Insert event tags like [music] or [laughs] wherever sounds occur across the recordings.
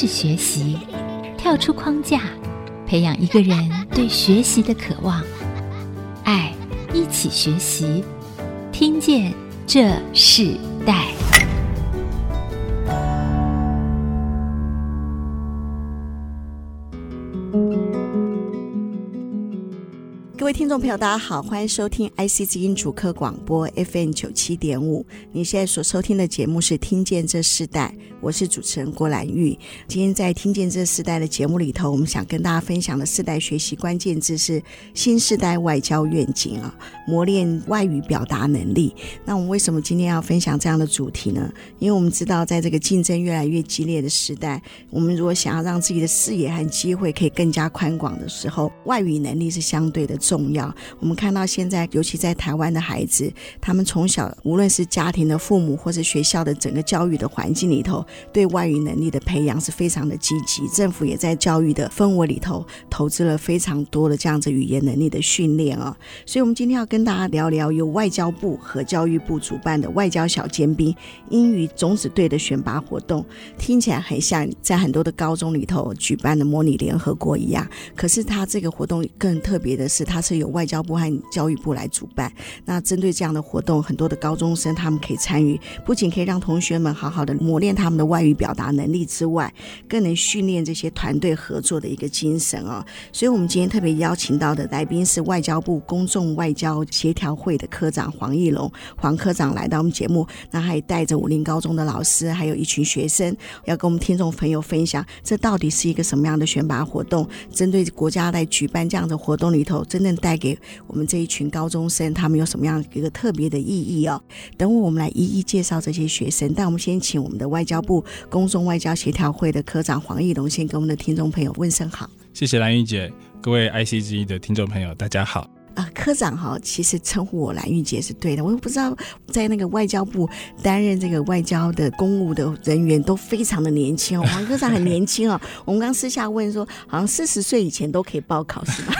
是学习，跳出框架，培养一个人对学习的渴望。爱，一起学习，听见这世代。听众朋友，大家好，欢迎收听 IC 之音主客广播 FM 九七点五。你现在所收听的节目是《听见这世代》，我是主持人郭兰玉。今天在《听见这世代》的节目里头，我们想跟大家分享的世代学习关键字是新世代外交愿景啊，磨练外语表达能力。那我们为什么今天要分享这样的主题呢？因为我们知道，在这个竞争越来越激烈的时代，我们如果想要让自己的视野和机会可以更加宽广的时候，外语能力是相对的重。重要。我们看到现在，尤其在台湾的孩子，他们从小无论是家庭的父母，或是学校的整个教育的环境里头，对外语能力的培养是非常的积极。政府也在教育的氛围里头投资了非常多的这样子语言能力的训练啊。所以，我们今天要跟大家聊聊由外交部和教育部主办的外交小尖兵英语种子队的选拔活动，听起来很像在很多的高中里头举办的模拟联合国一样。可是，它这个活动更特别的是，它是由外交部和教育部来主办。那针对这样的活动，很多的高中生他们可以参与，不仅可以让同学们好好的磨练他们的外语表达能力之外，更能训练这些团队合作的一个精神啊。所以，我们今天特别邀请到的来宾是外交部公众外交协调会的科长黄义龙，黄科长来到我们节目，那还带着武林高中的老师，还有一群学生，要跟我们听众朋友分享，这到底是一个什么样的选拔活动？针对国家来举办这样的活动里头，真正带给我们这一群高中生，他们有什么样一个特别的意义哦？等会我们来一一介绍这些学生。但我们先请我们的外交部公众外交协调会的科长黄义龙先跟我们的听众朋友问声好。谢谢蓝玉姐，各位 ICG 的听众朋友，大家好。啊，科长哈，其实称呼我蓝玉姐是对的。我又不知道在那个外交部担任这个外交的公务的人员都非常的年轻哦。黄科长很年轻哦。我们刚私下问说，好像四十岁以前都可以报考是吗？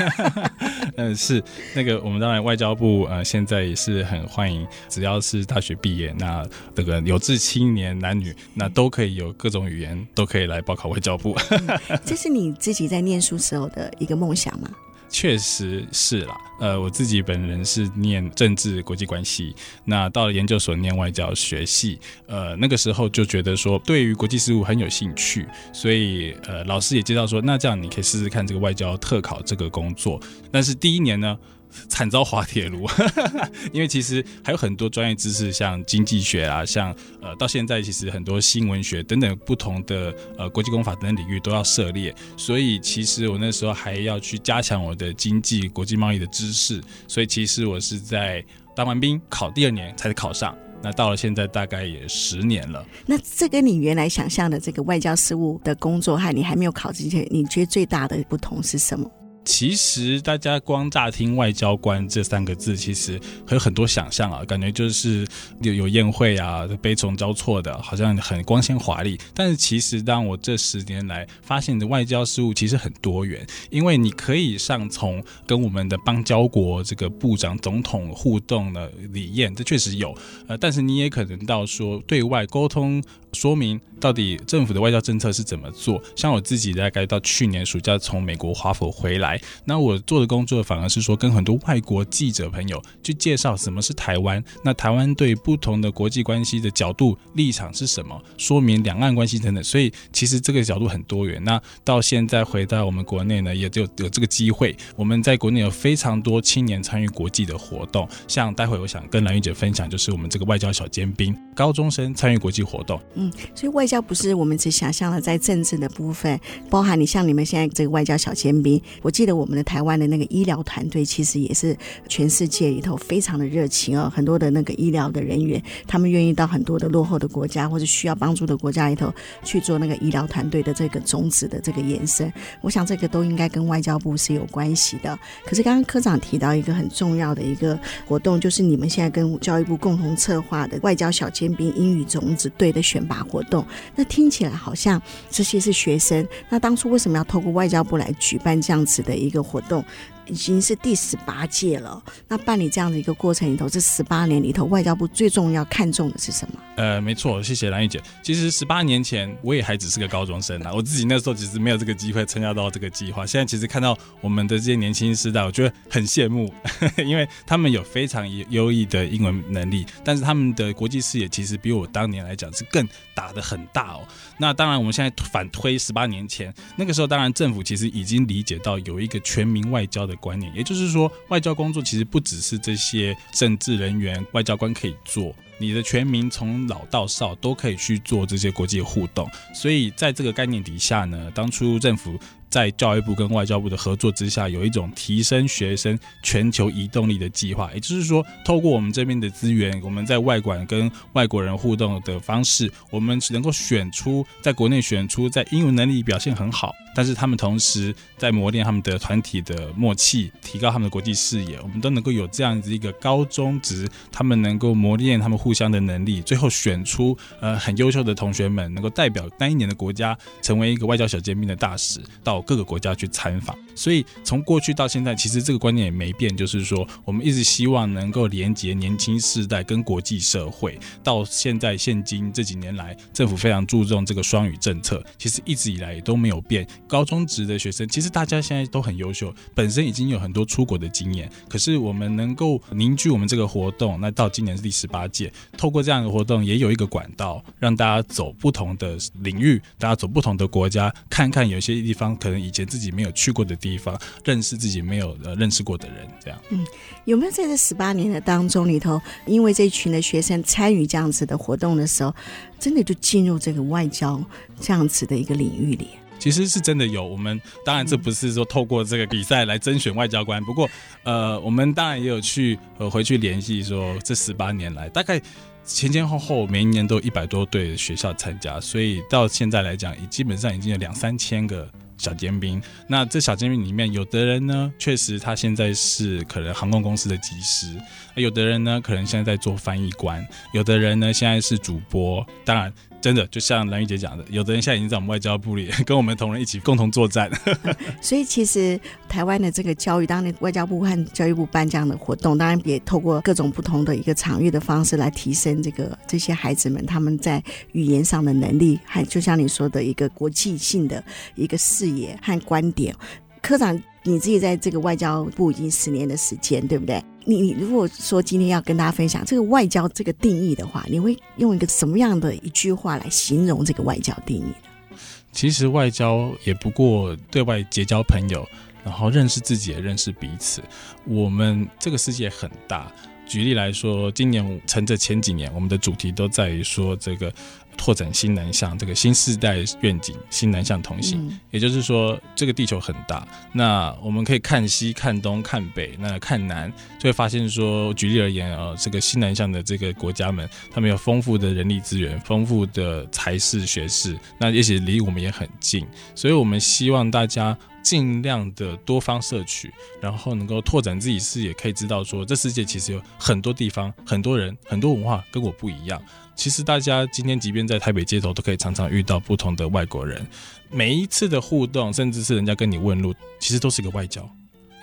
[laughs] 嗯，是那个我们当然外交部呃现在也是很欢迎，只要是大学毕业，那这个有志青年男女，那都可以有各种语言都可以来报考外交部。嗯，这是你自己在念书时候的一个梦想吗？确实是啦，呃，我自己本人是念政治国际关系，那到了研究所念外交学系，呃，那个时候就觉得说对于国际事务很有兴趣，所以呃，老师也介绍说，那这样你可以试试看这个外交特考这个工作，但是第一年呢，[laughs] 惨遭滑铁卢，[laughs] 因为其实还有很多专业知识，像经济学啊，像呃，到现在其实很多新闻学等等不同的呃国际公法等等领域都要涉猎，所以其实我那时候还要去加强我的经济国际贸易的知识，所以其实我是在当完兵考第二年才考上，那到了现在大概也十年了。那这跟你原来想象的这个外交事务的工作和你还没有考之前，你觉得最大的不同是什么？其实大家光乍听“外交官”这三个字，其实还有很多想象啊，感觉就是有有宴会啊，悲从交错的，好像很光鲜华丽。但是其实，当我这十年来发现的外交事务其实很多元，因为你可以上从跟我们的邦交国这个部长、总统互动的理念，这确实有。呃，但是你也可能到说对外沟通。说明到底政府的外交政策是怎么做？像我自己大概到去年暑假从美国华府回来，那我做的工作反而是说跟很多外国记者朋友去介绍什么是台湾，那台湾对不同的国际关系的角度立场是什么，说明两岸关系等等。所以其实这个角度很多元。那到现在回到我们国内呢，也就有，这个机会，我们在国内有非常多青年参与国际的活动。像待会我想跟兰玉姐分享，就是我们这个外交小尖兵，高中生参与国际活动。嗯，所以外交不是我们只想象的在政治的部分，包含你像你们现在这个外交小尖兵，我记得我们的台湾的那个医疗团队其实也是全世界里头非常的热情哦，很多的那个医疗的人员，他们愿意到很多的落后的国家或者需要帮助的国家里头去做那个医疗团队的这个种子的这个延伸，我想这个都应该跟外交部是有关系的。可是刚刚科长提到一个很重要的一个活动，就是你们现在跟教育部共同策划的外交小尖兵英语种子队的选。拔活动，那听起来好像这些是学生。那当初为什么要透过外交部来举办这样子的一个活动？已经是第十八届了。那办理这样的一个过程里头，这十八年里头，外交部最重要看重的是什么？呃，没错，谢谢兰玉姐。其实十八年前我也还只是个高中生啊，我自己那时候其实没有这个机会参加到这个计划。现在其实看到我们的这些年轻世代，我觉得很羡慕，[laughs] 因为他们有非常优异的英文能力，但是他们的国际视野其实比我当年来讲是更打得很大哦。那当然，我们现在反推十八年前，那个时候当然政府其实已经理解到有一个全民外交的观念，也就是说，外交工作其实不只是这些政治人员、外交官可以做。你的全民从老到少都可以去做这些国际互动，所以在这个概念底下呢，当初政府在教育部跟外交部的合作之下，有一种提升学生全球移动力的计划，也就是说，透过我们这边的资源，我们在外馆跟外国人互动的方式，我们能够选出在国内选出在英文能力表现很好。但是他们同时在磨练他们的团体的默契，提高他们的国际视野，我们都能够有这样子一个高中职，他们能够磨练他们互相的能力，最后选出呃很优秀的同学们，能够代表那一年的国家，成为一个外交小尖兵的大使，到各个国家去参访。所以从过去到现在，其实这个观念也没变，就是说我们一直希望能够连接年轻世代跟国际社会。到现在现今这几年来，政府非常注重这个双语政策，其实一直以来也都没有变。高中职的学生，其实大家现在都很优秀，本身已经有很多出国的经验。可是我们能够凝聚我们这个活动，那到今年是第十八届，透过这样的活动，也有一个管道，让大家走不同的领域，大家走不同的国家，看看有些地方可能以前自己没有去过的地方，认识自己没有呃认识过的人，这样。嗯，有没有在这十八年的当中里头，因为这群的学生参与这样子的活动的时候，真的就进入这个外交这样子的一个领域里？其实是真的有，我们当然这不是说透过这个比赛来甄选外交官，不过呃，我们当然也有去呃回去联系说，这十八年来大概前前后后每一年都有一百多对学校参加，所以到现在来讲，已基本上已经有两三千个小尖兵。那这小尖兵里面，有的人呢，确实他现在是可能航空公司的机师；有的人呢，可能现在在做翻译官；有的人呢，现在是主播。当然。真的，就像兰玉姐讲的，有的人现在已经在我们外交部里 [laughs] 跟我们同仁一起共同作战。[laughs] 所以，其实台湾的这个教育，当然外交部和教育部办这样的活动，当然也透过各种不同的一个场域的方式来提升这个这些孩子们他们在语言上的能力，还就像你说的一个国际性的一个视野和观点。科长，你自己在这个外交部已经十年的时间，对不对？你你如果说今天要跟大家分享这个外交这个定义的话，你会用一个什么样的一句话来形容这个外交定义呢？其实外交也不过对外结交朋友，然后认识自己，也认识彼此。我们这个世界很大，举例来说，今年趁着前几年，我们的主题都在于说这个。拓展新南向，这个新世代愿景，新南向同行。嗯、也就是说，这个地球很大，那我们可以看西、看东、看北，那看南，就会发现说，举例而言啊，这个新南向的这个国家们，他们有丰富的人力资源、丰富的才识学士，那也许离我们也很近，所以我们希望大家尽量的多方摄取，然后能够拓展自己视野，可以知道说，这世界其实有很多地方、很多人、很多文化跟我不一样。其实大家今天即便在台北街头，都可以常常遇到不同的外国人。每一次的互动，甚至是人家跟你问路，其实都是一个外交。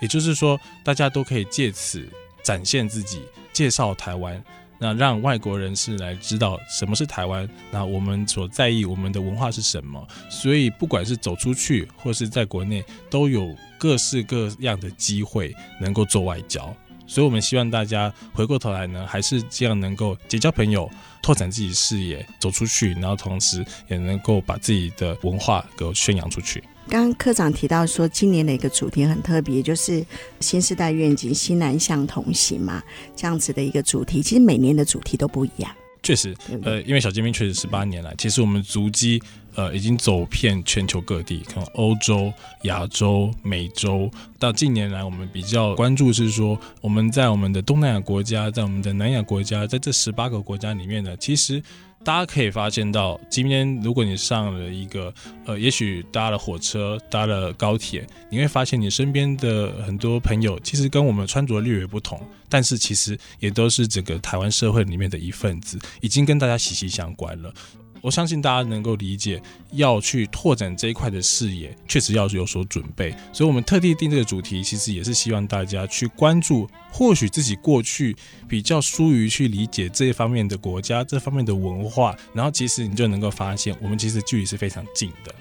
也就是说，大家都可以借此展现自己，介绍台湾，那让外国人士来知道什么是台湾，那我们所在意我们的文化是什么。所以，不管是走出去，或是在国内，都有各式各样的机会能够做外交。所以，我们希望大家回过头来呢，还是这样能够结交朋友，拓展自己视野，走出去，然后同时也能够把自己的文化给宣扬出去。刚刚科长提到说，今年的一个主题很特别，就是新世代愿景，新南向同行嘛，这样子的一个主题。其实每年的主题都不一样。确实，呃，因为小精兵确实十八年来，其实我们足迹呃已经走遍全球各地，可能欧洲、亚洲、美洲，到近年来我们比较关注是说，我们在我们的东南亚国家，在我们的南亚国家，在这十八个国家里面呢，其实。大家可以发现到，今天如果你上了一个，呃，也许搭了火车、搭了高铁，你会发现你身边的很多朋友，其实跟我们穿着略有不同，但是其实也都是整个台湾社会里面的一份子，已经跟大家息息相关了。我相信大家能够理解，要去拓展这一块的视野，确实要有所准备。所以，我们特地定这个主题，其实也是希望大家去关注，或许自己过去比较疏于去理解这一方面的国家、这方面的文化，然后其实你就能够发现，我们其实距离是非常近的。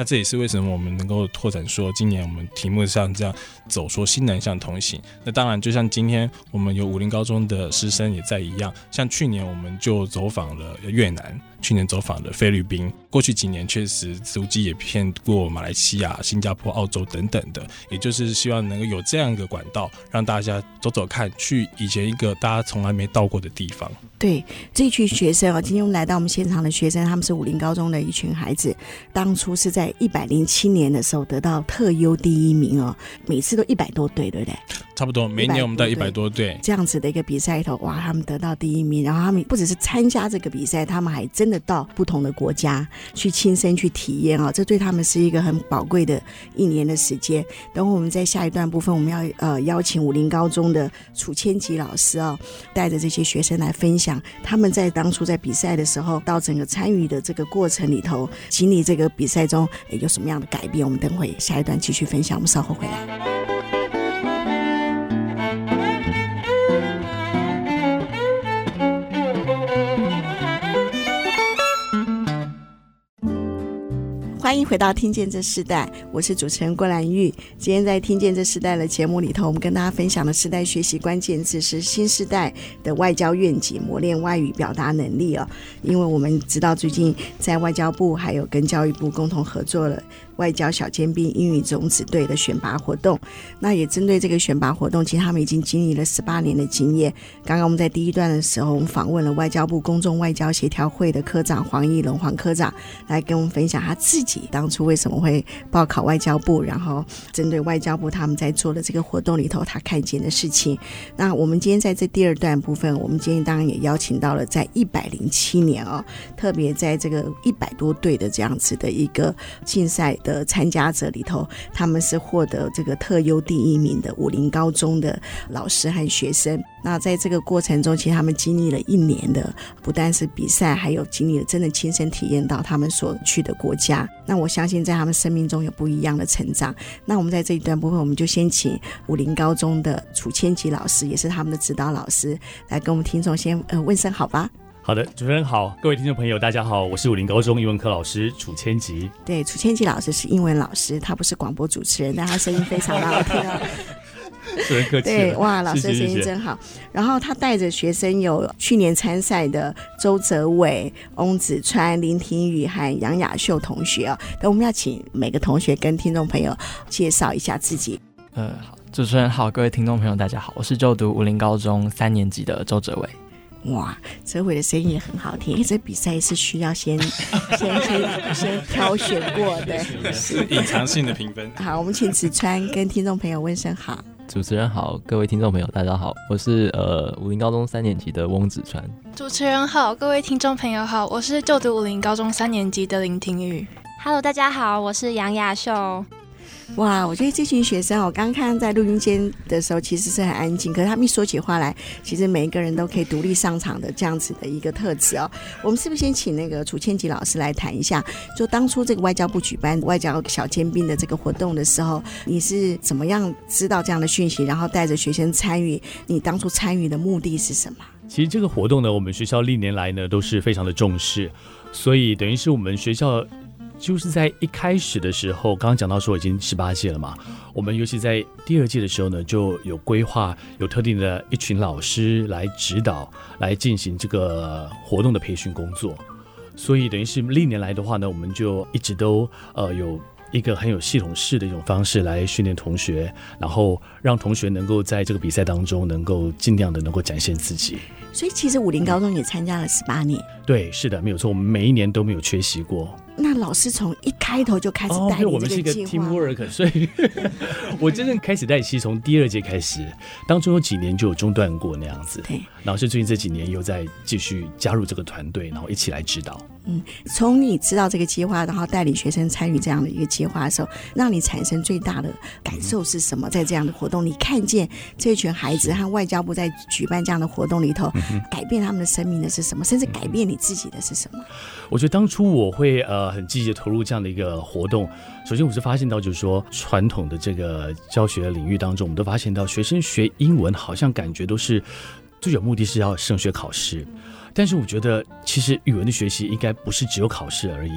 那这也是为什么我们能够拓展说，今年我们题目上这样走说新南向同行。那当然，就像今天我们有武林高中的师生也在一样，像去年我们就走访了越南。去年走访的菲律宾，过去几年确实足迹也骗过马来西亚、新加坡、澳洲等等的，也就是希望能够有这样一个管道，让大家走走看，去以前一个大家从来没到过的地方。对，这一群学生啊，今天来到我们现场的学生，他们是武林高中的一群孩子，当初是在一百零七年的时候得到特优第一名哦，每次都一百多队，对不对？差不多，每年我们到一百多队这样子的一个比赛里头，哇，他们得到第一名，然后他们不只是参加这个比赛，他们还真真的到不同的国家去亲身去体验啊，这对他们是一个很宝贵的一年的时间。等会我们在下一段部分，我们要呃邀请武林高中的楚千吉老师啊，带着这些学生来分享他们在当初在比赛的时候，到整个参与的这个过程里头，经历这个比赛中有什么样的改变。我们等会下一段继续分享，我们稍后回来。欢迎回到《听见这世代》，我是主持人郭兰玉。今天在《听见这世代》的节目里头，我们跟大家分享的世代学习关键字是新时代的外交愿景，磨练外语表达能力哦。因为我们知道，最近在外交部还有跟教育部共同合作了。外交小尖兵英语种子队的选拔活动，那也针对这个选拔活动，其实他们已经经历了十八年的经验。刚刚我们在第一段的时候，我们访问了外交部公众外交协调会的科长黄义龙黄科长，来跟我们分享他自己当初为什么会报考外交部，然后针对外交部他们在做的这个活动里头，他看见的事情。那我们今天在这第二段部分，我们今天当然也邀请到了在一百零七年哦，特别在这个一百多队的这样子的一个竞赛的参加者里头，他们是获得这个特优第一名的武陵高中的老师和学生。那在这个过程中，其实他们经历了一年的，不但是比赛，还有经历了真的亲身体验到他们所去的国家。那我相信，在他们生命中有不一样的成长。那我们在这一段部分，我们就先请武林高中的楚千吉老师，也是他们的指导老师，来跟我们听众先呃问声好吧。好的，主持人好，各位听众朋友，大家好，我是武林高中英文科老师楚千吉。对，楚千吉老师是英文老师，他不是广播主持人，但他声音非常的好听啊。[laughs] [laughs] 是客气。对，哇，老师的声音真好。然后他带着学生有去年参赛的周泽伟、翁子川、林庭宇和杨雅秀同学哦。那我们要请每个同学跟听众朋友介绍一下自己。呃，好，主持人好，各位听众朋友大家好，我是就读武林高中三年级的周泽伟。哇，泽伟的声音也很好听。这比赛是需要先 [laughs] 先先先挑选过的，是隐藏性的评分。好，我们请子川跟听众朋友问声好。主持人好，各位听众朋友大家好，我是呃武林高中三年级的翁子川。主持人好，各位听众朋友好，我是就读武林高中三年级的林庭宇。Hello，大家好，我是杨雅秀。哇，我觉得这群学生，我刚刚看在录音间的时候，其实是很安静。可是他们一说起话来，其实每一个人都可以独立上场的这样子的一个特质哦。我们是不是先请那个楚千吉老师来谈一下？就当初这个外交部举办外交小尖兵的这个活动的时候，你是怎么样知道这样的讯息，然后带着学生参与？你当初参与的目的是什么？其实这个活动呢，我们学校历年来呢都是非常的重视，所以等于是我们学校。就是在一开始的时候，刚刚讲到说已经十八届了嘛，我们尤其在第二届的时候呢，就有规划，有特定的一群老师来指导，来进行这个活动的培训工作。所以等于是历年来的话呢，我们就一直都呃有一个很有系统式的一种方式来训练同学，然后让同学能够在这个比赛当中能够尽量的能够展现自己。所以其实武林高中也参加了十八年。对，是的，没有错，我们每一年都没有缺席过。那老师从一开头就开始带哦、我们是一个 teamwork，所以 [laughs] 我真正开始带，其实从第二届开始，当中有几年就有中断过那样子。对，老师最近这几年又在继续加入这个团队，然后一起来指导。嗯，从你知道这个计划，然后带领学生参与这样的一个计划的时候，让你产生最大的感受是什么？在这样的活动，你看见这群孩子和外交部在举办这样的活动里头，改变他们的生命的是什么？甚至改变你自己的是什么？我觉得当初我会呃很积极投入这样的一个活动，首先我是发现到就是说传统的这个教学领域当中，我们都发现到学生学英文好像感觉都是最有目的是要升学考试。但是我觉得，其实语文的学习应该不是只有考试而已，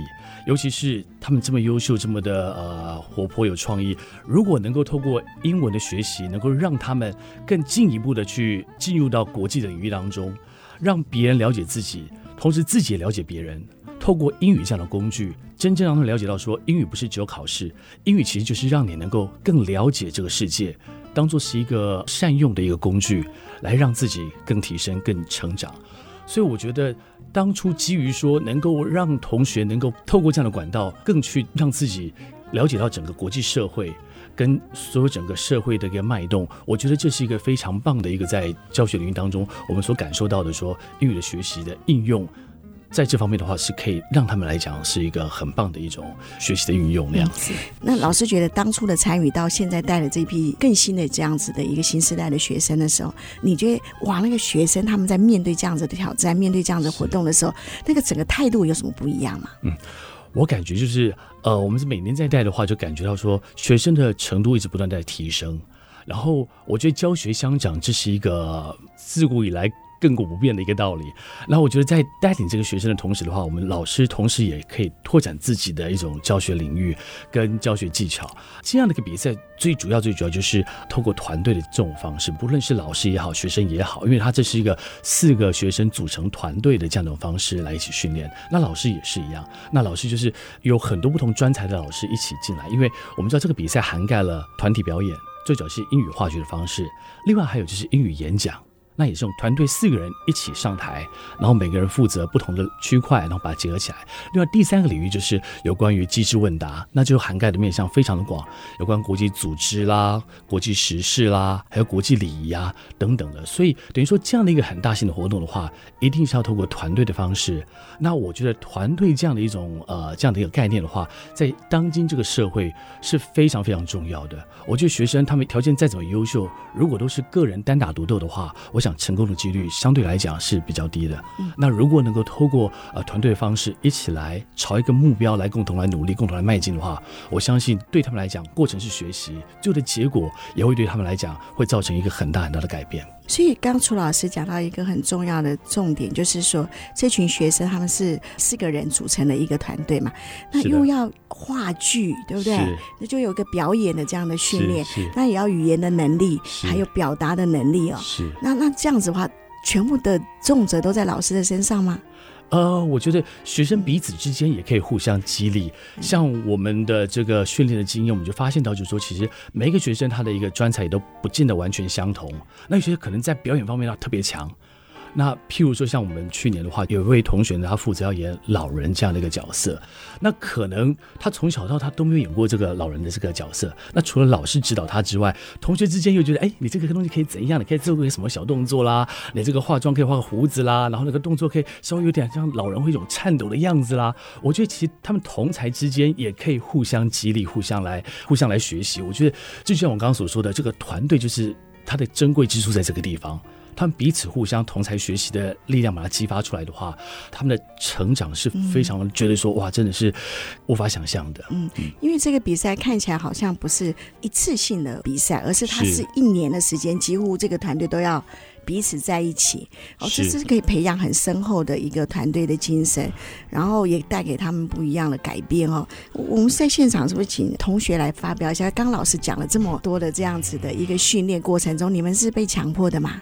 尤其是他们这么优秀、这么的呃活泼有创意，如果能够透过英文的学习，能够让他们更进一步的去进入到国际的领域当中，让别人了解自己，同时自己也了解别人，透过英语这样的工具，真正让他们了解到说，英语不是只有考试，英语其实就是让你能够更了解这个世界，当做是一个善用的一个工具，来让自己更提升、更成长。所以我觉得，当初基于说能够让同学能够透过这样的管道，更去让自己了解到整个国际社会跟所有整个社会的一个脉动，我觉得这是一个非常棒的一个在教学领域当中我们所感受到的说英语的学习的应用。在这方面的话，是可以让他们来讲是一个很棒的一种学习的运用那样子。那老师觉得当初的参与到现在带的这批更新的这样子的一个新时代的学生的时候，你觉得哇，那个学生他们在面对这样子的挑战，面对这样子的活动的时候，那个整个态度有什么不一样吗？嗯，我感觉就是呃，我们是每年在带的话，就感觉到说学生的程度一直不断在提升。然后我觉得教学相长，这是一个自古以来。亘古不变的一个道理。然后我觉得，在带领这个学生的同时的话，我们老师同时也可以拓展自己的一种教学领域跟教学技巧。这样的一个比赛，最主要、最主要就是透过团队的这种方式，不论是老师也好，学生也好，因为他这是一个四个学生组成团队的这样的方式来一起训练。那老师也是一样，那老师就是有很多不同专才的老师一起进来，因为我们知道这个比赛涵盖了团体表演，最主要是英语话剧的方式，另外还有就是英语演讲。那也是用团队四个人一起上台，然后每个人负责不同的区块，然后把它结合起来。另外第三个领域就是有关于机制问答，那就涵盖的面向非常的广，有关国际组织啦、国际时事啦，还有国际礼仪啊等等的。所以等于说这样的一个很大型的活动的话，一定是要透过团队的方式。那我觉得团队这样的一种呃这样的一个概念的话，在当今这个社会是非常非常重要的。我觉得学生他们条件再怎么优秀，如果都是个人单打独斗的话，我想成功的几率相对来讲是比较低的。嗯，那如果能够透过呃团队的方式一起来朝一个目标来共同来努力、共同来迈进的话，我相信对他们来讲，过程是学习，最后的结果也会对他们来讲会造成一个很大很大的改变。所以刚楚老师讲到一个很重要的重点，就是说这群学生他们是四个人组成的一个团队嘛，那又要话剧，对不对？那就有个表演的这样的训练，那也要语言的能力，还有表达的能力哦。是，那那这样子的话，全部的重责都在老师的身上吗？呃，我觉得学生彼此之间也可以互相激励。像我们的这个训练的经验，我们就发现到，就是说，其实每一个学生他的一个专才也都不见得完全相同。那有些可能在表演方面他特别强。那譬如说，像我们去年的话，有一位同学呢，他负责要演老人这样的一个角色。那可能他从小到他都没有演过这个老人的这个角色。那除了老师指导他之外，同学之间又觉得，哎，你这个东西可以怎样？你可以做个什么小动作啦？你这个化妆可以画个胡子啦，然后那个动作可以稍微有点像老人会一种颤抖的样子啦。我觉得其实他们同才之间也可以互相激励，互相来互相来学习。我觉得就像我刚刚所说的，这个团队就是它的珍贵之处在这个地方。他们彼此互相同才学习的力量，把它激发出来的话，他们的成长是非常觉得说、嗯、哇，真的是无法想象的。嗯，因为这个比赛看起来好像不是一次性的比赛，而是它是一年的时间，几乎这个团队都要彼此在一起。哦，这是可以培养很深厚的一个团队的精神，然后也带给他们不一样的改变哦。我们在现场是不是请同学来发表一下？刚老师讲了这么多的这样子的一个训练过程中，你们是被强迫的吗？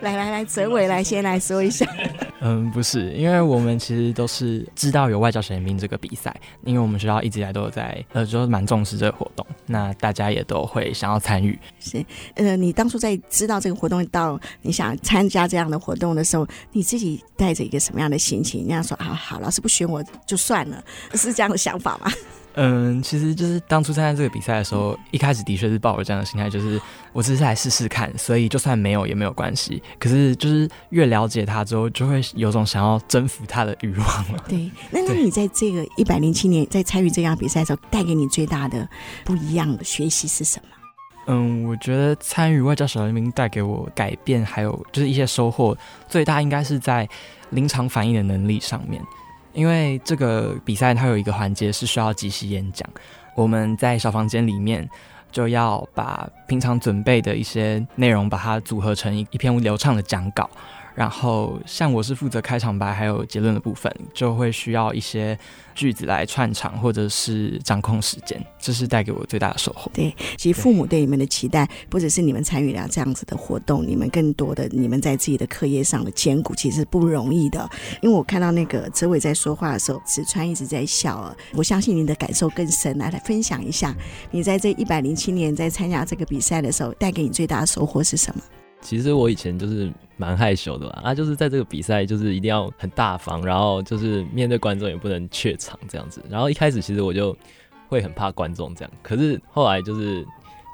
来 [laughs] 来来，哲伟来先来说一下。[laughs] 嗯，不是，因为我们其实都是知道有外教实验兵这个比赛，因为我们学校一直以来都有在，呃，就蛮重视这个活动。那大家也都会想要参与。是，呃，你当初在知道这个活动到你想参加这样的活动的时候，你自己带着一个什么样的心情？人家说啊，好，老师不选我就算了，[laughs] 是这样的想法吗？嗯，其实就是当初参加这个比赛的时候，一开始的确是抱着这样的心态，就是我只是来试试看，所以就算没有也没有关系。可是就是越了解他之后，就会有种想要征服他的欲望了。对，[laughs] 那那你在这个一百零七年在参与这样比赛的时候，带给你最大的不一样的学习是什么？嗯，我觉得参与外交小人兵带给我改变，还有就是一些收获，最大应该是在临场反应的能力上面。因为这个比赛它有一个环节是需要即席演讲，我们在小房间里面就要把平常准备的一些内容把它组合成一一篇流畅的讲稿。然后，像我是负责开场白还有结论的部分，就会需要一些句子来串场，或者是掌控时间，这是带给我最大的收获。对，其实父母对你们的期待，不只是你们参与了这样子的活动，你们更多的你们在自己的课业上的兼顾，其实不容易的。因为我看到那个哲伟在说话的时候，子川一直在笑，我相信你的感受更深。来，来分享一下，你在这一百零七年在参加这个比赛的时候，带给你最大的收获是什么？其实我以前就是蛮害羞的啦，啊，就是在这个比赛就是一定要很大方，然后就是面对观众也不能怯场这样子。然后一开始其实我就会很怕观众这样，可是后来就是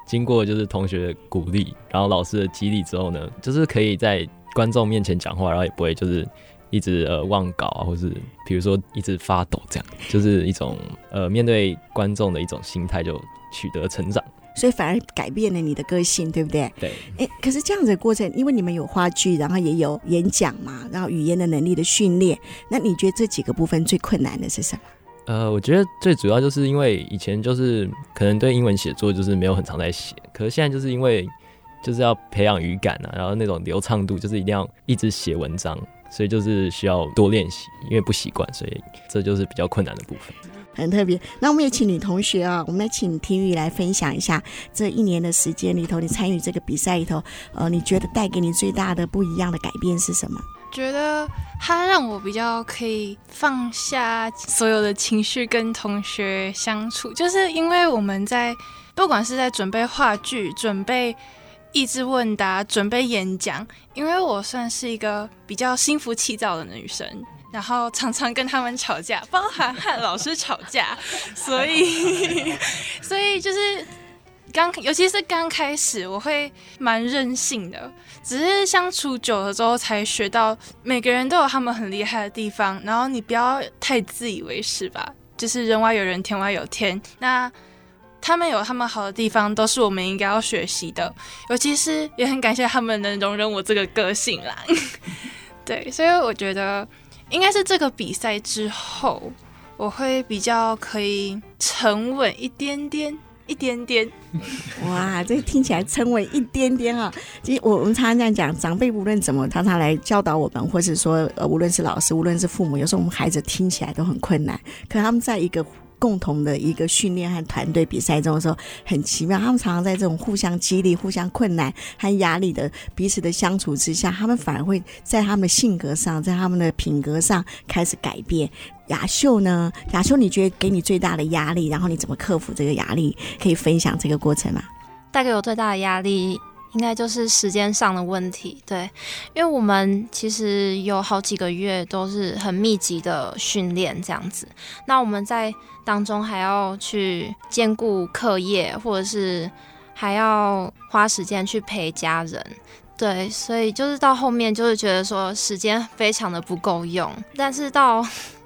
经过就是同学的鼓励，然后老师的激励之后呢，就是可以在观众面前讲话，然后也不会就是一直呃忘稿啊，或是比如说一直发抖这样，就是一种呃面对观众的一种心态就取得成长。所以反而改变了你的个性，对不对？对。哎，可是这样子的过程，因为你们有话剧，然后也有演讲嘛，然后语言的能力的训练，那你觉得这几个部分最困难的是什么？呃，我觉得最主要就是因为以前就是可能对英文写作就是没有很常在写，可是现在就是因为就是要培养语感啊，然后那种流畅度就是一定要一直写文章，所以就是需要多练习，因为不习惯，所以这就是比较困难的部分。很特别，那我们也请女同学啊，我们来请婷雨来分享一下这一年的时间里头，你参与这个比赛里头，呃，你觉得带给你最大的不一样的改变是什么？觉得它让我比较可以放下所有的情绪，跟同学相处，就是因为我们在不管是在准备话剧、准备益智问答、准备演讲，因为我算是一个比较心浮气躁的女生。然后常常跟他们吵架，包含和老师吵架，[laughs] 所以，[laughs] 所以就是刚，尤其是刚开始，我会蛮任性的。只是相处久了之后，才学到每个人都有他们很厉害的地方，然后你不要太自以为是吧。就是人外有人，天外有天。那他们有他们好的地方，都是我们应该要学习的。尤其是也很感谢他们能容忍我这个个性啦。[laughs] 对，所以我觉得。应该是这个比赛之后，我会比较可以沉稳一点点，一点点。哇，这听起来沉稳一点点啊！其实我我们常常这样讲，长辈无论怎么常常来教导我们，或是说呃，无论是老师，无论是父母，有时候我们孩子听起来都很困难，可他们在一个。共同的一个训练和团队比赛中的时候很奇妙，他们常常在这种互相激励、互相困难和压力的彼此的相处之下，他们反而会在他们的性格上、在他们的品格上开始改变。雅秀呢？雅秀，你觉得给你最大的压力，然后你怎么克服这个压力？可以分享这个过程吗？带给我最大的压力。应该就是时间上的问题，对，因为我们其实有好几个月都是很密集的训练这样子，那我们在当中还要去兼顾课业，或者是还要花时间去陪家人，对，所以就是到后面就是觉得说时间非常的不够用，但是到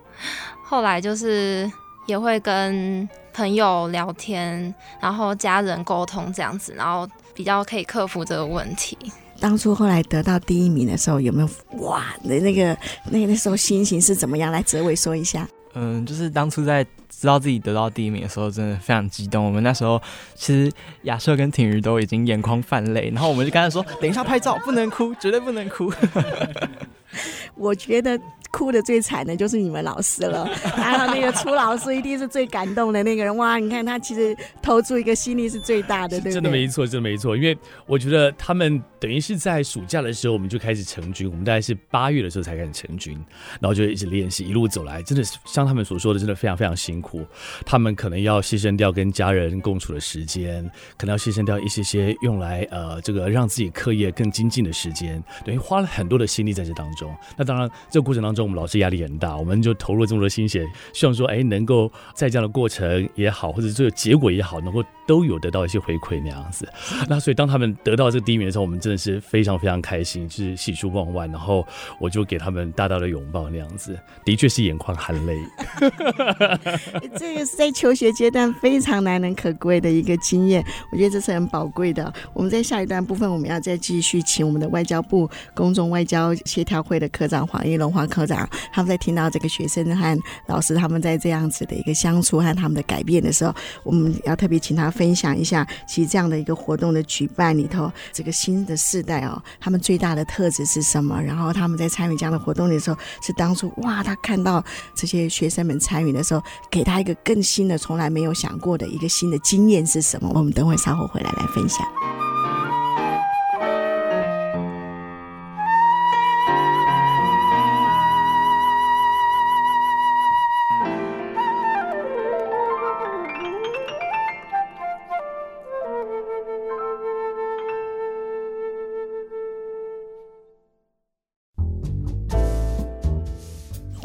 [laughs] 后来就是也会跟朋友聊天，然后家人沟通这样子，然后。比较可以克服这个问题。当初后来得到第一名的时候，有没有哇？那那个那个那时候心情是怎么样？来，哲伟说一下。嗯，就是当初在知道自己得到第一名的时候，真的非常激动。我们那时候其实亚瑟跟婷瑜都已经眼眶泛泪，然后我们就跟他说：“等一下拍照，不能哭，绝对不能哭。[laughs] ” [laughs] 我觉得哭的最惨的就是你们老师了。[laughs] 然后那个初老师一定是最感动的那个人。哇，你看他其实投注一个心力是最大的，对不对？真的没错，真的没错。因为我觉得他们等于是在暑假的时候我们就开始成军，我们大概是八月的时候才开始成军，然后就一直练习，一路走来，真的是像他们所说的，真的非常非常辛苦。他们可能要牺牲掉跟家人共处的时间，可能要牺牲掉一些些用来呃这个让自己课业更精进的时间，等于花了很多的心力在这当中。那当然，这个过程当中我们老师压力很大，我们就投入这么多心血，希望说，哎，能够在这样的过程也好，或者这个结果也好，能够都有得到一些回馈那样子。那所以当他们得到这个第一名的时候，我们真的是非常非常开心，就是喜出望外。然后我就给他们大大的拥抱那样子，的确是眼眶含泪。这个是在求学阶段非常难能可贵的一个经验，我觉得这是很宝贵的。我们在下一段部分，我们要再继续请我们的外交部公众外交协调会的科长黄义龙黄科长，他们在听到这个学生和老师他们在这样子的一个相处和他们的改变的时候，我们要特别请他分享一下，其实这样的一个活动的举办里头，这个新的世代哦，他们最大的特质是什么？然后他们在参与这样的活动的时候，是当初哇，他看到这些学生们参与的时候，给他一个更新的、从来没有想过的一个新的经验是什么？我们等会稍后回来来分享。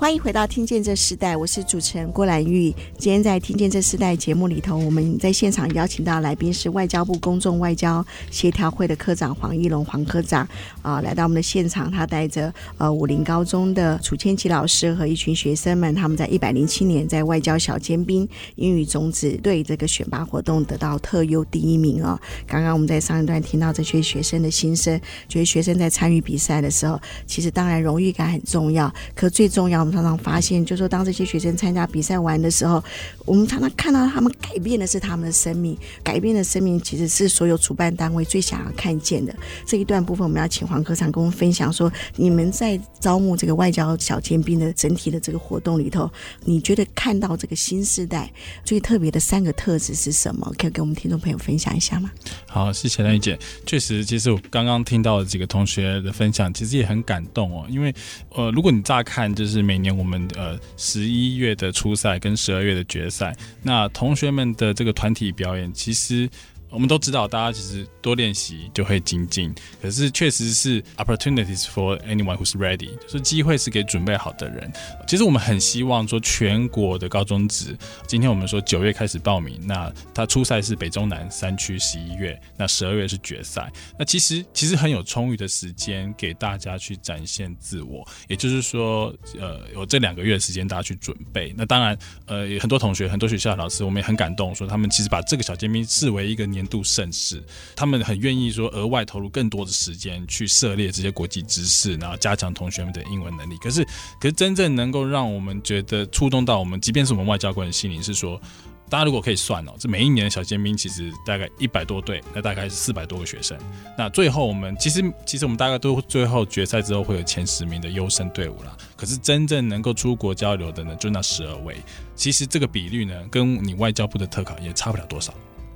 欢迎回到《听见这时代》，我是主持人郭兰玉。今天在《听见这时代》节目里头，我们在现场邀请到来宾是外交部公众外交协调会的科长黄义龙黄科长啊，来到我们的现场。他带着呃武陵高中的楚千琪老师和一群学生们，他们在一百零七年在外交小尖兵英语种子队这个选拔活动得到特优第一名啊。刚刚我们在上一段听到这些学生的心声，觉得学生在参与比赛的时候，其实当然荣誉感很重要，可最重要。常常发现，就是说当这些学生参加比赛完的时候，我们常常看到他们改变的是他们的生命，改变的生命其实是所有主办单位最想要看见的。这一段部分，我们要请黄科长跟我们分享说，你们在招募这个外交小尖兵的整体的这个活动里头，你觉得看到这个新时代最特别的三个特质是什么？可以跟我们听众朋友分享一下吗？好，谢谢兰玉姐。确实，其实我刚刚听到的几个同学的分享，其实也很感动哦。因为呃，如果你乍看就是每年我们呃十一月的初赛跟十二月的决赛，那同学们的这个团体表演，其实。我们都知道，大家其实多练习就会精进。可是确实是 opportunities for anyone who's ready，就是机会是给准备好的人。其实我们很希望说，全国的高中职，今天我们说九月开始报名，那他初赛是北中南三区十一月，那十二月是决赛。那其实其实很有充裕的时间给大家去展现自我。也就是说，呃，有这两个月的时间大家去准备。那当然，呃，很多同学、很多学校的老师，我们也很感动，说他们其实把这个小尖兵视为一个年度盛事，他们很愿意说额外投入更多的时间去涉猎这些国际知识，然后加强同学们的英文能力。可是，可是真正能够让我们觉得触动到我们，即便是我们外交官的心灵，是说，大家如果可以算哦，这每一年的小尖兵其实大概一百多队，那大概是四百多个学生。那最后我们其实其实我们大概都最后决赛之后会有前十名的优胜队伍啦。可是真正能够出国交流的呢，就那十二位。其实这个比率呢，跟你外交部的特考也差不了多少。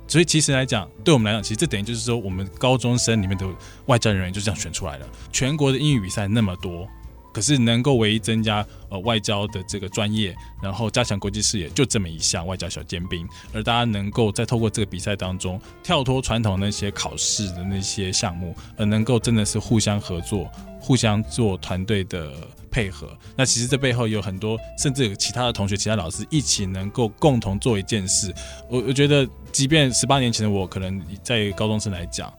所以其实来讲，对我们来讲，其实这等于就是说，我们高中生里面的外交人员就这样选出来了。全国的英语比赛那么多，可是能够唯一增加呃外交的这个专业，然后加强国际视野，就这么一项外交小尖兵。而大家能够在透过这个比赛当中，跳脱传统那些考试的那些项目，而能够真的是互相合作，互相做团队的。配合，那其实这背后有很多，甚至有其他的同学、其他老师一起能够共同做一件事。我我觉得，即便十八年前的我，可能在高中生来讲，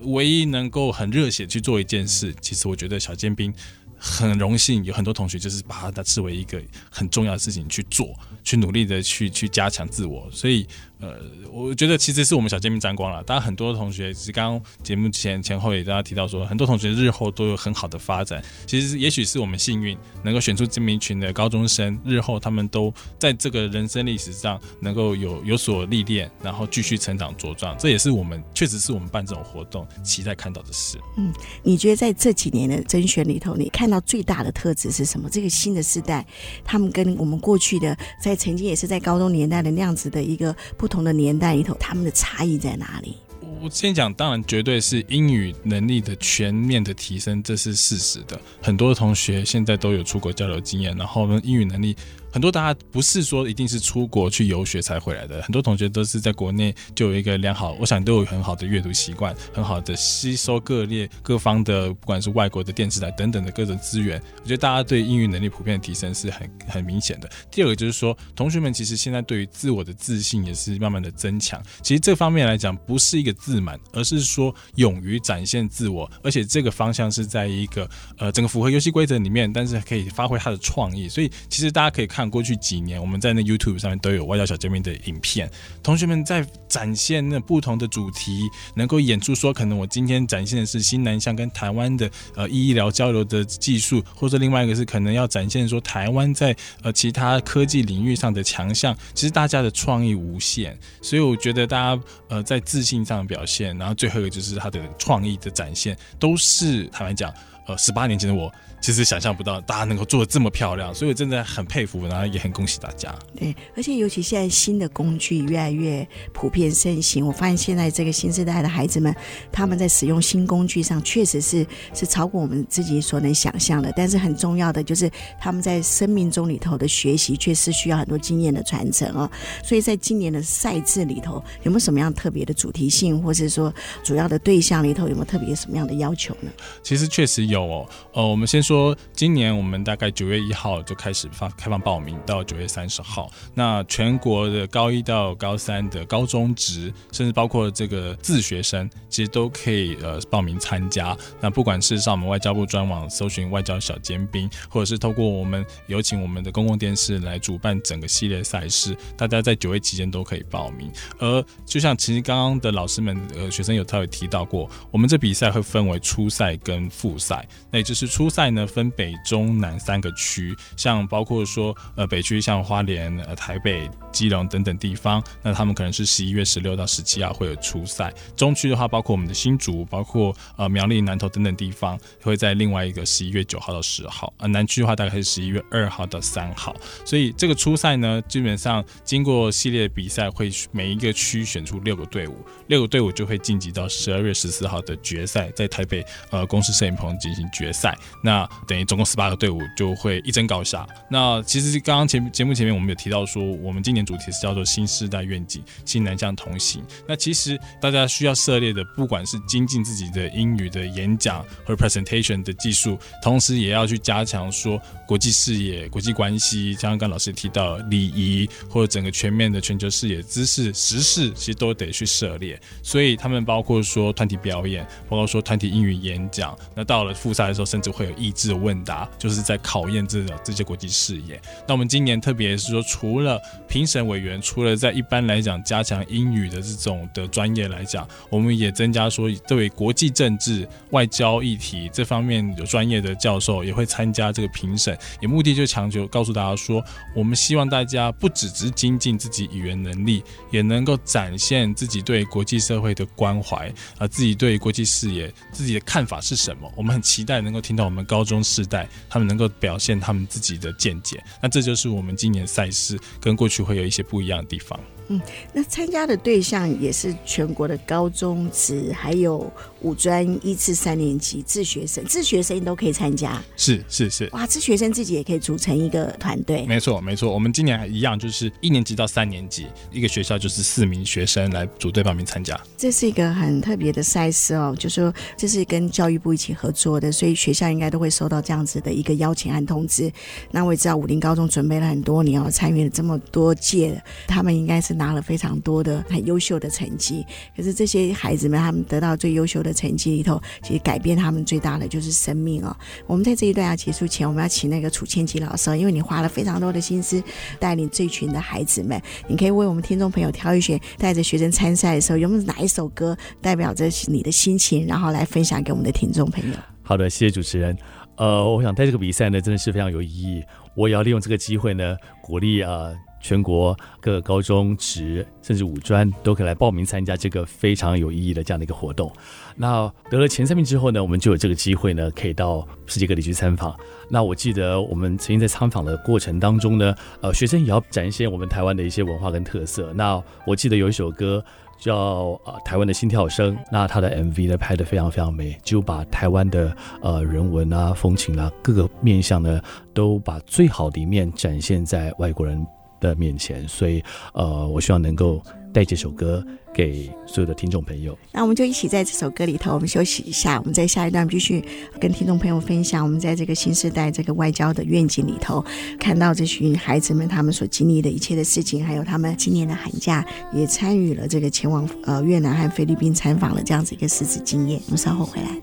唯一能够很热血去做一件事，其实我觉得小尖兵很荣幸，有很多同学就是把它视为一个很重要的事情去做，去努力的去去加强自我。所以。呃，我觉得其实是我们小见面沾光了。当然，很多同学其实刚刚节目前前后也大家提到说，很多同学日后都有很好的发展。其实也许是我们幸运，能够选出这么一群的高中生，日后他们都在这个人生历史上能够有有所历练，然后继续成长茁壮。这也是我们确实是我们办这种活动期待看到的事。嗯，你觉得在这几年的甄选里头，你看到最大的特质是什么？这个新的世代，他们跟我们过去的在曾经也是在高中年代的那样子的一个不同的年代里头，他们的差异在哪里？我先讲，当然绝对是英语能力的全面的提升，这是事实的。很多同学现在都有出国交流经验，然后呢，英语能力。很多大家不是说一定是出国去游学才回来的，很多同学都是在国内就有一个良好，我想都有很好的阅读习惯，很好的吸收各列各方的，不管是外国的电视台等等的各种资源。我觉得大家对英语能力普遍提升是很 [laughs] 很明显的。第二个就是说，同学们其实现在对于自我的自信也是慢慢的增强。其实这方面来讲，不是一个自满，而是说勇于展现自我，而且这个方向是在一个呃整个符合游戏规则里面，但是可以发挥他的创意。所以其实大家可以看。过去几年，我们在那 YouTube 上面都有外交小见面的影片，同学们在展现那不同的主题，能够演出说，可能我今天展现的是新南向跟台湾的呃医疗交流的技术，或者另外一个是可能要展现说台湾在呃其他科技领域上的强项。其实大家的创意无限，所以我觉得大家呃在自信上的表现，然后最后一个就是他的创意的展现，都是坦白讲，呃十八年前的我。其实想象不到大家能够做得这么漂亮，所以我真的很佩服，然后也很恭喜大家。对，而且尤其现在新的工具越来越普遍盛行，我发现现在这个新时代的孩子们，他们在使用新工具上确实是是超过我们自己所能想象的。但是很重要的就是他们在生命中里头的学习，确实需要很多经验的传承哦。所以在今年的赛制里头，有没有什么样特别的主题性，或是说主要的对象里头有没有特别什么样的要求呢？其实确实有哦。呃，我们先说。说今年我们大概九月一号就开始发开放报名，到九月三十号。那全国的高一到高三的高中职，甚至包括这个自学生，其实都可以呃报名参加。那不管是上我们外交部专网搜寻外交小尖兵，或者是透过我们有请我们的公共电视来主办整个系列赛事，大家在九月期间都可以报名。而就像其实刚刚的老师们呃学生有特别提到过，我们这比赛会分为初赛跟复赛，那也就是初赛呢。分北中南三个区，像包括说，呃，北区像花莲、呃台北、基隆等等地方，那他们可能是十一月十六到十七号会有初赛。中区的话，包括我们的新竹，包括呃苗栗、南投等等地方，会在另外一个十一月九号到十号。呃，南区的话，大概是十一月二号到三号。所以这个初赛呢，基本上经过系列比赛，会每一个区选出六个队伍，六个队伍就会晋级到十二月十四号的决赛，在台北呃公司摄影棚进行决赛。那等于总共十八个队伍就会一争高下。那其实刚刚前节目前面我们有提到说，我们今年主题是叫做“新时代愿景，新南向同行”。那其实大家需要涉猎的，不管是精进自己的英语的演讲和 presentation 的技术，同时也要去加强说国际视野、国际关系，像刚刚老师提到礼仪或者整个全面的全球视野、知识、时事，其实都得去涉猎。所以他们包括说团体表演，包括说团体英语演讲。那到了复赛的时候，甚至会有益质。问答就是在考验这个这些国际视野。那我们今年特别是说，除了评审委员，除了在一般来讲加强英语的这种的专业来讲，我们也增加说，对国际政治、外交议题这方面有专业的教授也会参加这个评审。也目的就强求告诉大家说，我们希望大家不只是精进自己语言能力，也能够展现自己对国际社会的关怀啊，自己对国际视野自己的看法是什么。我们很期待能够听到我们高中世代，他们能够表现他们自己的见解，那这就是我们今年赛事跟过去会有一些不一样的地方。嗯，那参加的对象也是全国的高中职，还有五专一至三年级自学生，自学生都可以参加。是是是，哇，自学生自己也可以组成一个团队。没错没错，我们今年还一样，就是一年级到三年级，一个学校就是四名学生来组队报名参加。这是一个很特别的赛事哦，就是说这是跟教育部一起合作的，所以学校应该都会收到这样子的一个邀请和通知。那我也知道武林高中准备了很多年哦，参与了这么多届，他们应该。是拿了非常多的很优秀的成绩。可是这些孩子们，他们得到最优秀的成绩里头，其实改变他们最大的就是生命哦。我们在这一段要结束前，我们要请那个楚千吉老师，因为你花了非常多的心思带领这群的孩子们，你可以为我们听众朋友挑一选，带着学生参赛的时候，有没有哪一首歌代表着你的心情，然后来分享给我们的听众朋友？好的，谢谢主持人。呃，我想带这个比赛呢，真的是非常有意义。我也要利用这个机会呢，鼓励啊、全国各个高中职甚至五专都可以来报名参加这个非常有意义的这样的一个活动。那得了前三名之后呢，我们就有这个机会呢，可以到世界各地去参访。那我记得我们曾经在参访的过程当中呢，呃，学生也要展现我们台湾的一些文化跟特色。那我记得有一首歌。叫呃台湾的心跳声，那他的 MV 呢拍得非常非常美，就把台湾的呃人文啊、风情啊各个面向呢，都把最好的一面展现在外国人的面前，所以呃我希望能够带这首歌。给所有的听众朋友，那我们就一起在这首歌里头，我们休息一下，我们在下一段继续跟听众朋友分享。我们在这个新时代这个外交的愿景里头，看到这群孩子们他们所经历的一切的事情，还有他们今年的寒假也参与了这个前往呃越南和菲律宾参访了这样子一个实质经验。我们稍后回来。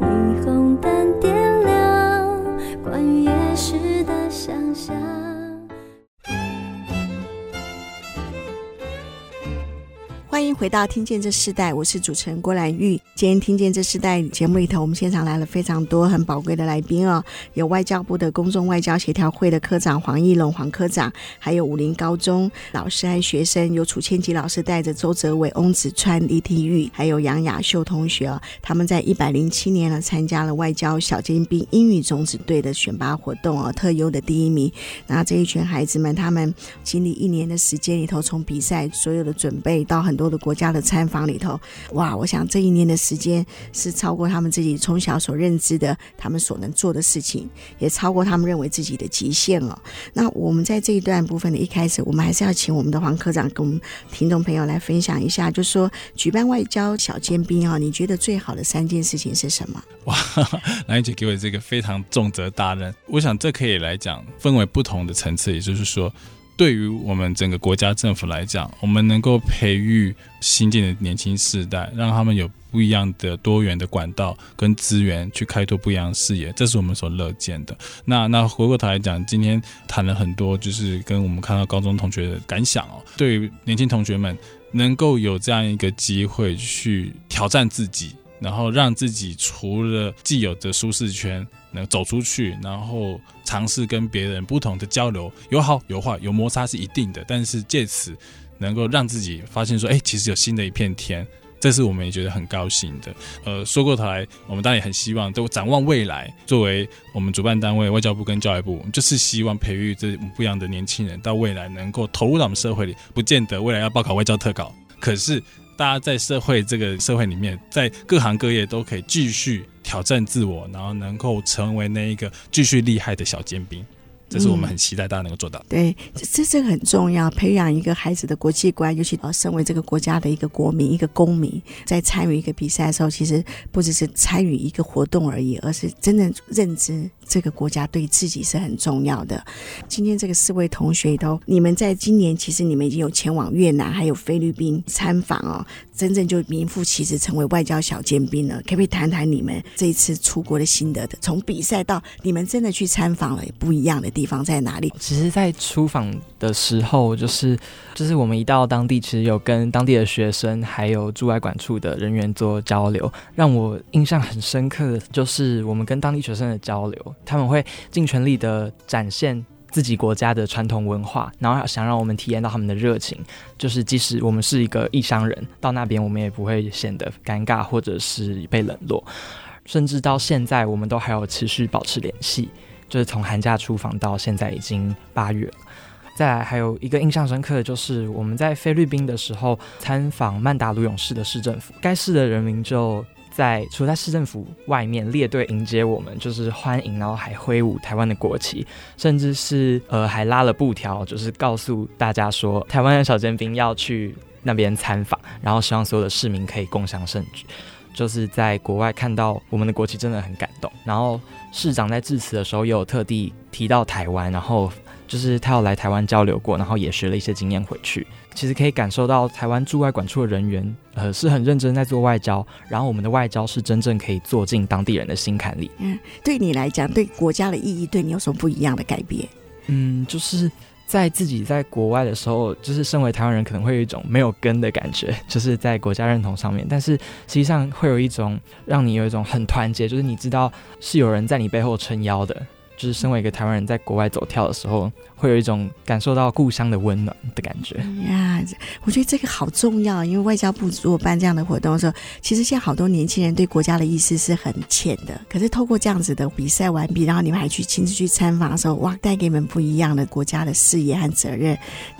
霓虹灯点亮，关于欢迎回到《听见这世代》，我是主持人郭兰玉。今天《听见这世代》节目里头，我们现场来了非常多很宝贵的来宾哦，有外交部的公众外交协调会的科长黄义龙黄科长，还有武陵高中老师和学生，有楚千吉老师带着周泽伟、翁子川、李体育，还有杨雅秀同学哦。他们在一百零七年呢，参加了外交小尖兵英语种子队的选拔活动哦，特优的第一名。那这一群孩子们，他们经历一年的时间里头，从比赛所有的准备到很多。的国家的参访里头，哇！我想这一年的时间是超过他们自己从小所认知的，他们所能做的事情，也超过他们认为自己的极限了。那我们在这一段部分的一开始，我们还是要请我们的黄科长跟我们听众朋友来分享一下，就是说举办外交小尖兵啊，你觉得最好的三件事情是什么？哇！[laughs] 兰玉姐给我这个非常重责大任，我想这可以来讲分为不同的层次，也就是说。对于我们整个国家政府来讲，我们能够培育新进的年轻世代，让他们有不一样的多元的管道跟资源去开拓不一样的视野，这是我们所乐见的。那那回过头来讲，今天谈了很多，就是跟我们看到高中同学的感想哦。对于年轻同学们，能够有这样一个机会去挑战自己，然后让自己除了既有的舒适圈。能走出去，然后尝试跟别人不同的交流，有好有坏，有摩擦是一定的。但是借此能够让自己发现说，哎，其实有新的一片天，这是我们也觉得很高兴的。呃，说过头来，我们当然也很希望，都展望未来。作为我们主办单位，外交部跟教育部，就是希望培育这不一样的年轻人，到未来能够投入到我们社会里。不见得未来要报考外交特考，可是。大家在社会这个社会里面，在各行各业都可以继续挑战自我，然后能够成为那一个继续厉害的小尖兵。这是我们很期待大家能够做到。嗯、对，这这个很重要，培养一个孩子的国际观，尤其呃，身为这个国家的一个国民、一个公民，在参与一个比赛的时候，其实不只是参与一个活动而已，而是真正认知这个国家对自己是很重要的。今天这个四位同学都，你们在今年其实你们已经有前往越南还有菲律宾参访哦，真正就名副其实成为外交小尖兵了。可不可以谈谈你们这一次出国的心得的？从比赛到你们真的去参访了，不一样的地方在哪里？其实，在出访的时候，就是就是我们一到当地，其实有跟当地的学生还有驻外馆处的人员做交流。让我印象很深刻的就是我们跟当地学生的交流，他们会尽全力的展现自己国家的传统文化，然后想让我们体验到他们的热情。就是即使我们是一个异乡人，到那边我们也不会显得尴尬或者是被冷落。甚至到现在，我们都还有持续保持联系。就是从寒假出访到现在已经八月了，再来还有一个印象深刻的就是我们在菲律宾的时候参访曼达鲁勇士的市政府，该市的人民就在除了在市政府外面列队迎接我们，就是欢迎，然后还挥舞台湾的国旗，甚至是呃还拉了布条，就是告诉大家说台湾的小尖兵要去那边参访，然后希望所有的市民可以共享盛举。就是在国外看到我们的国旗，真的很感动。然后市长在致辞的时候，也有特地提到台湾，然后 [laughs] 就是他有来台湾交流过，然后也学了一些经验回去。其实可以感受到台湾驻外管处的人员，呃，是很认真在做外交，然后我们的外交是真正可以做进当地人的心坎里。嗯，对你来讲，对国家的意义，对你有什么不一样的改变？嗯，就是。在自己在国外的时候，就是身为台湾人，可能会有一种没有根的感觉，就是在国家认同上面。但是实际上会有一种让你有一种很团结，就是你知道是有人在你背后撑腰的。就是身为一个台湾人，在国外走跳的时候，会有一种感受到故乡的温暖的感觉。呀，我觉得这个好重要，因为外交部如果办这样的活动的时候，其实现在好多年轻人对国家的意思是很浅的。可是透过这样子的比赛完毕，然后你们还去亲自去参访的时候，哇，带给你们不一样的国家的视野和责任。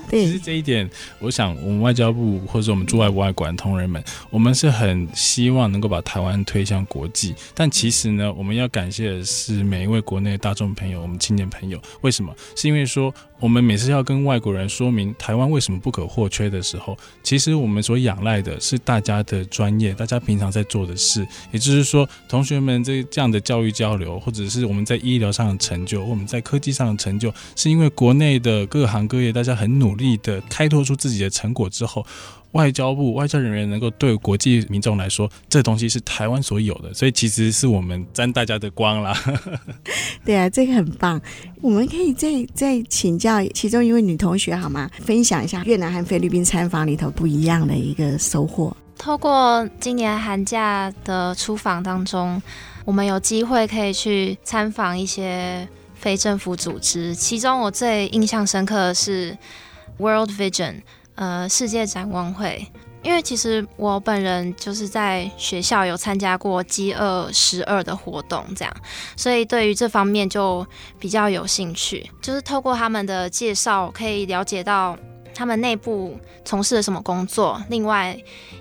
对，其实这一点，我想我们外交部或者我们驻外国外馆同仁们，我们是很希望能够把台湾推向国际。但其实呢，我们要感谢的是每一位国内大众朋友，我们青年朋友。为什么？是因为说。我们每次要跟外国人说明台湾为什么不可或缺的时候，其实我们所仰赖的是大家的专业，大家平常在做的事。也就是说，同学们这这样的教育交流，或者是我们在医疗上的成就，我们在科技上的成就，是因为国内的各行各业大家很努力的开拓出自己的成果之后。外交部外交人员能够对国际民众来说，这东西是台湾所有的，所以其实是我们沾大家的光啦。对啊，这个很棒。我们可以再再请教其中一位女同学好吗？分享一下越南和菲律宾参访里头不一样的一个收获。透过今年寒假的出访当中，我们有机会可以去参访一些非政府组织，其中我最印象深刻的是 World Vision。呃，世界展望会，因为其实我本人就是在学校有参加过饥饿十二的活动，这样，所以对于这方面就比较有兴趣。就是透过他们的介绍，可以了解到他们内部从事了什么工作，另外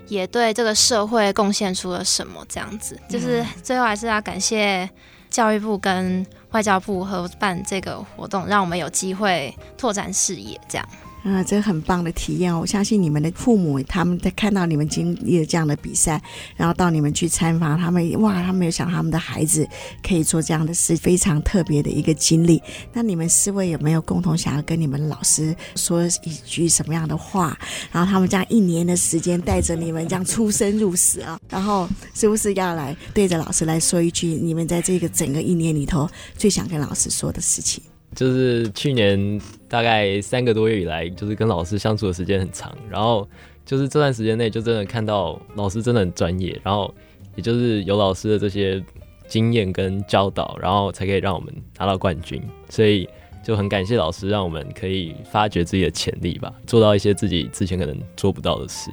也对这个社会贡献出了什么，这样子。就是最后还是要感谢教育部跟外交部合办这个活动，让我们有机会拓展视野，这样。啊，这很棒的体验哦！我相信你们的父母，他们在看到你们经历了这样的比赛，然后到你们去参访，他们哇，他们有想他们的孩子可以做这样的事，非常特别的一个经历。那你们四位有没有共同想要跟你们老师说一句什么样的话？然后他们这样一年的时间带着你们这样出生入死啊，然后是不是要来对着老师来说一句你们在这个整个一年里头最想跟老师说的事情？就是去年大概三个多月以来，就是跟老师相处的时间很长，然后就是这段时间内就真的看到老师真的很专业，然后也就是有老师的这些经验跟教导，然后才可以让我们拿到冠军，所以就很感谢老师，让我们可以发掘自己的潜力吧，做到一些自己之前可能做不到的事。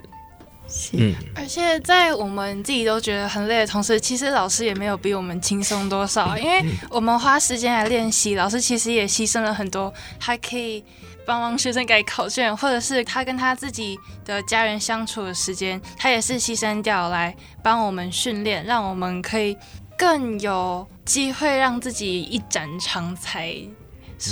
嗯，而且在我们自己都觉得很累的同时，其实老师也没有比我们轻松多少，因为我们花时间来练习，老师其实也牺牲了很多，还可以帮忙学生改考卷，或者是他跟他自己的家人相处的时间，他也是牺牲掉来帮我们训练，让我们可以更有机会让自己一展长才。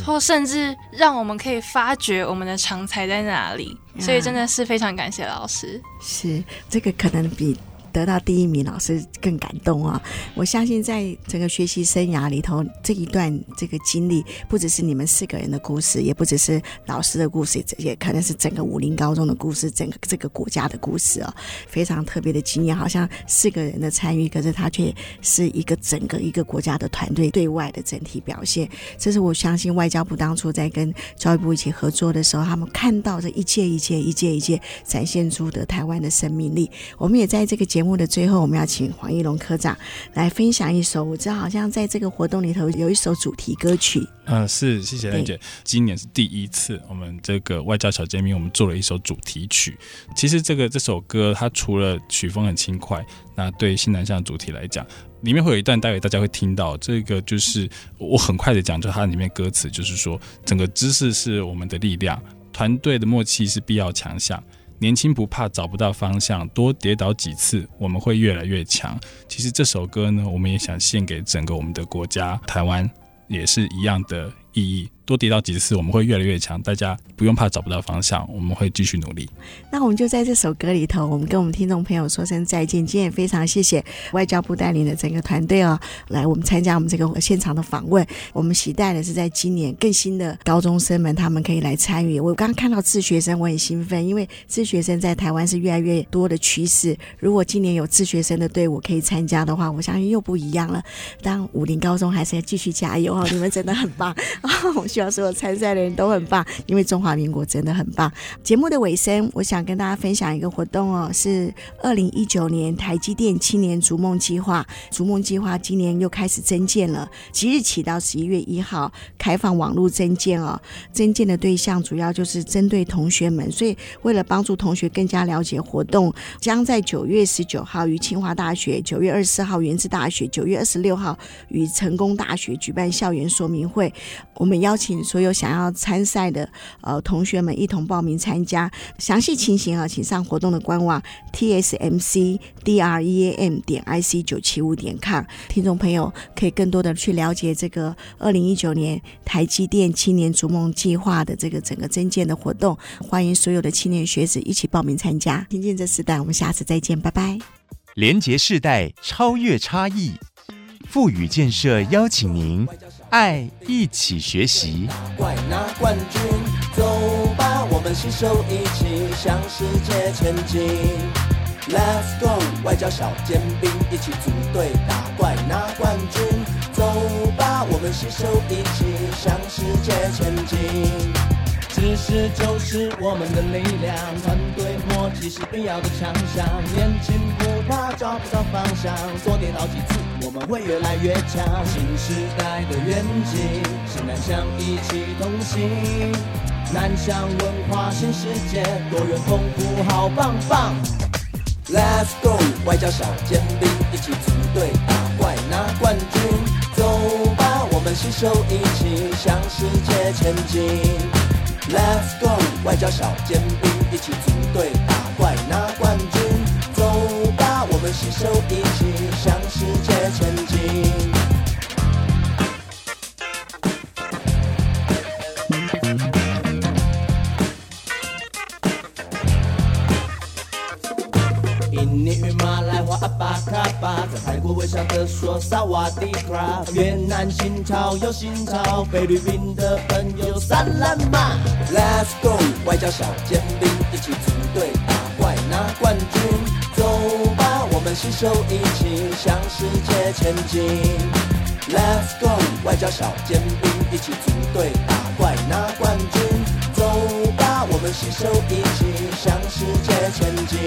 或甚至让我们可以发掘我们的长才在哪里，所以真的是非常感谢老师。是，这个可能比。得到第一名，老师更感动啊！我相信在整个学习生涯里头，这一段这个经历，不只是你们四个人的故事，也不只是老师的故事，也可能是整个武陵高中的故事，整个这个国家的故事哦，非常特别的经验。好像四个人的参与，可是他却是一个整个一个国家的团队对外的整体表现。这是我相信外交部当初在跟教育部一起合作的时候，他们看到这一届一届一届一届展现出的台湾的生命力。我们也在这个节。节目的最后，我们要请黄义龙科长来分享一首。我知道好像在这个活动里头有一首主题歌曲。嗯，是，谢谢兰姐。今年是第一次，我们这个外交小尖兵，我们做了一首主题曲。其实这个这首歌，它除了曲风很轻快，那对新南向主题来讲，里面会有一段，待会大家会听到。这个就是我很快的讲，就它里面歌词就是说，整个知识是我们的力量，团队的默契是必要强项。年轻不怕找不到方向，多跌倒几次，我们会越来越强。其实这首歌呢，我们也想献给整个我们的国家台湾，也是一样的意义。多跌到几次，我们会越来越强。大家不用怕找不到方向，我们会继续努力。那我们就在这首歌里头，我们跟我们听众朋友说声再见。今天也非常谢谢外交部带领的整个团队哦，来我们参加我们这个现场的访问。我们期待的是在今年更新的高中生们，他们可以来参与。我刚刚看到自学生，我很兴奋，因为自学生在台湾是越来越多的趋势。如果今年有自学生的队伍可以参加的话，我相信又不一样了。当武林高中还是要继续加油哦，你们真的很棒。[laughs] 我希所有参赛的人都很棒，因为中华民国真的很棒。节目的尾声，我想跟大家分享一个活动哦，是二零一九年台积电青年逐梦计划。逐梦计划今年又开始增建了，即日起到十一月一号开放网络增建哦。增建的对象主要就是针对同学们，所以为了帮助同学更加了解活动，将在九月十九号于清华大学，九月二十四号元智大学，九月二十六号与成功大学举办校园说明会。我们邀请所有想要参赛的呃同学们一同报名参加。详细情形啊，请上活动的官网 tsmc dream 点 ic 九七五点 com。听众朋友可以更多的去了解这个二零一九年台积电青年逐梦计划的这个整个征件的活动。欢迎所有的青年学子一起报名参加。听见这时代，我们下次再见，拜拜。连接世代，超越差异。富予建设邀请您，爱一起学习。打怪拿冠军，走吧，我们携手一起向世界前进。Let's go，外交小尖兵，一起组队打怪拿冠军。走吧，我们携手一起向世界前进。知识就是我们的力量，团队默契是必要的强项。年轻不怕找不到方向，多跌倒几次，我们会越来越强。新时代的愿景，新南向一起同行。南向文化新世界，多元丰富好棒棒。Let's go，外交小尖兵，一起组队打怪拿冠军。走吧，我们携手一起向世界前进。Let's go，外交小尖兵，一起组队打怪拿冠军。走吧，我们携手一起向世界前进。的说萨瓦迪卡，越南新潮有新潮，菲律宾的朋友萨拉玛。Let's go，外交小尖兵，一起组队打怪拿冠军。走吧，我们携手一起向世界前进。Let's go，外交小尖兵，一起组队打怪拿冠军。走吧，我们携手一起向世界前进。